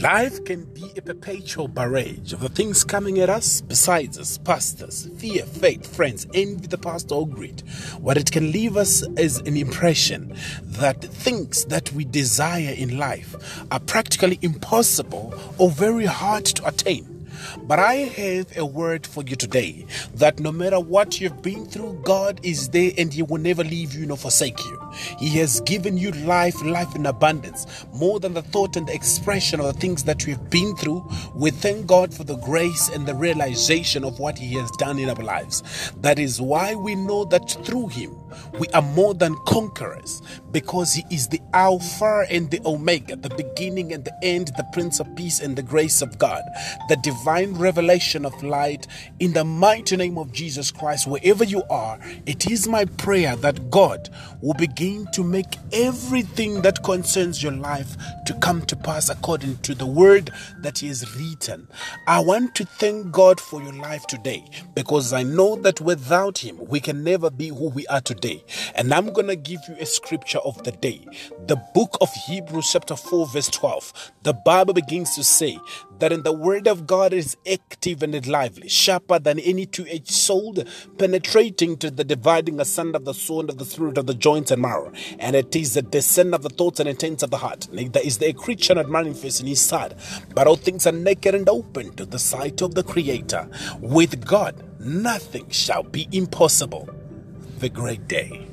Life can be a perpetual barrage of the things coming at us besides us, past us, fear, faith, friends, envy, the past, or greed. What it can leave us is an impression that things that we desire in life are practically impossible or very hard to attain. But I have a word for you today that no matter what you've been through, God is there and He will never leave you nor forsake you. He has given you life, life in abundance, more than the thought and the expression of the things that we've been through. We thank God for the grace and the realization of what He has done in our lives. That is why we know that through Him we are more than conquerors because He is the Alpha and the Omega, the beginning and the end, the Prince of Peace and the grace of God, the divine revelation of light. In the mighty name of Jesus Christ, wherever you are, it is my prayer that God will begin to make everything that concerns your life to come to pass according to the word that has written. I want to thank God for your life today because I know that without Him, we can never be who we are today. And I'm going to give you a scripture of the day. The book of Hebrews, chapter 4, verse 12. The Bible begins to say that in the word of God is active and lively, sharper than any two edged sword, penetrating to the dividing asunder of the soul of the spirit of the joints and marrow. And it is the descent of the thoughts and intents of the heart. Neither is there a creature not manifest in his sight, but all things are naked and open to the sight of the Creator. With God, nothing shall be impossible. The great day.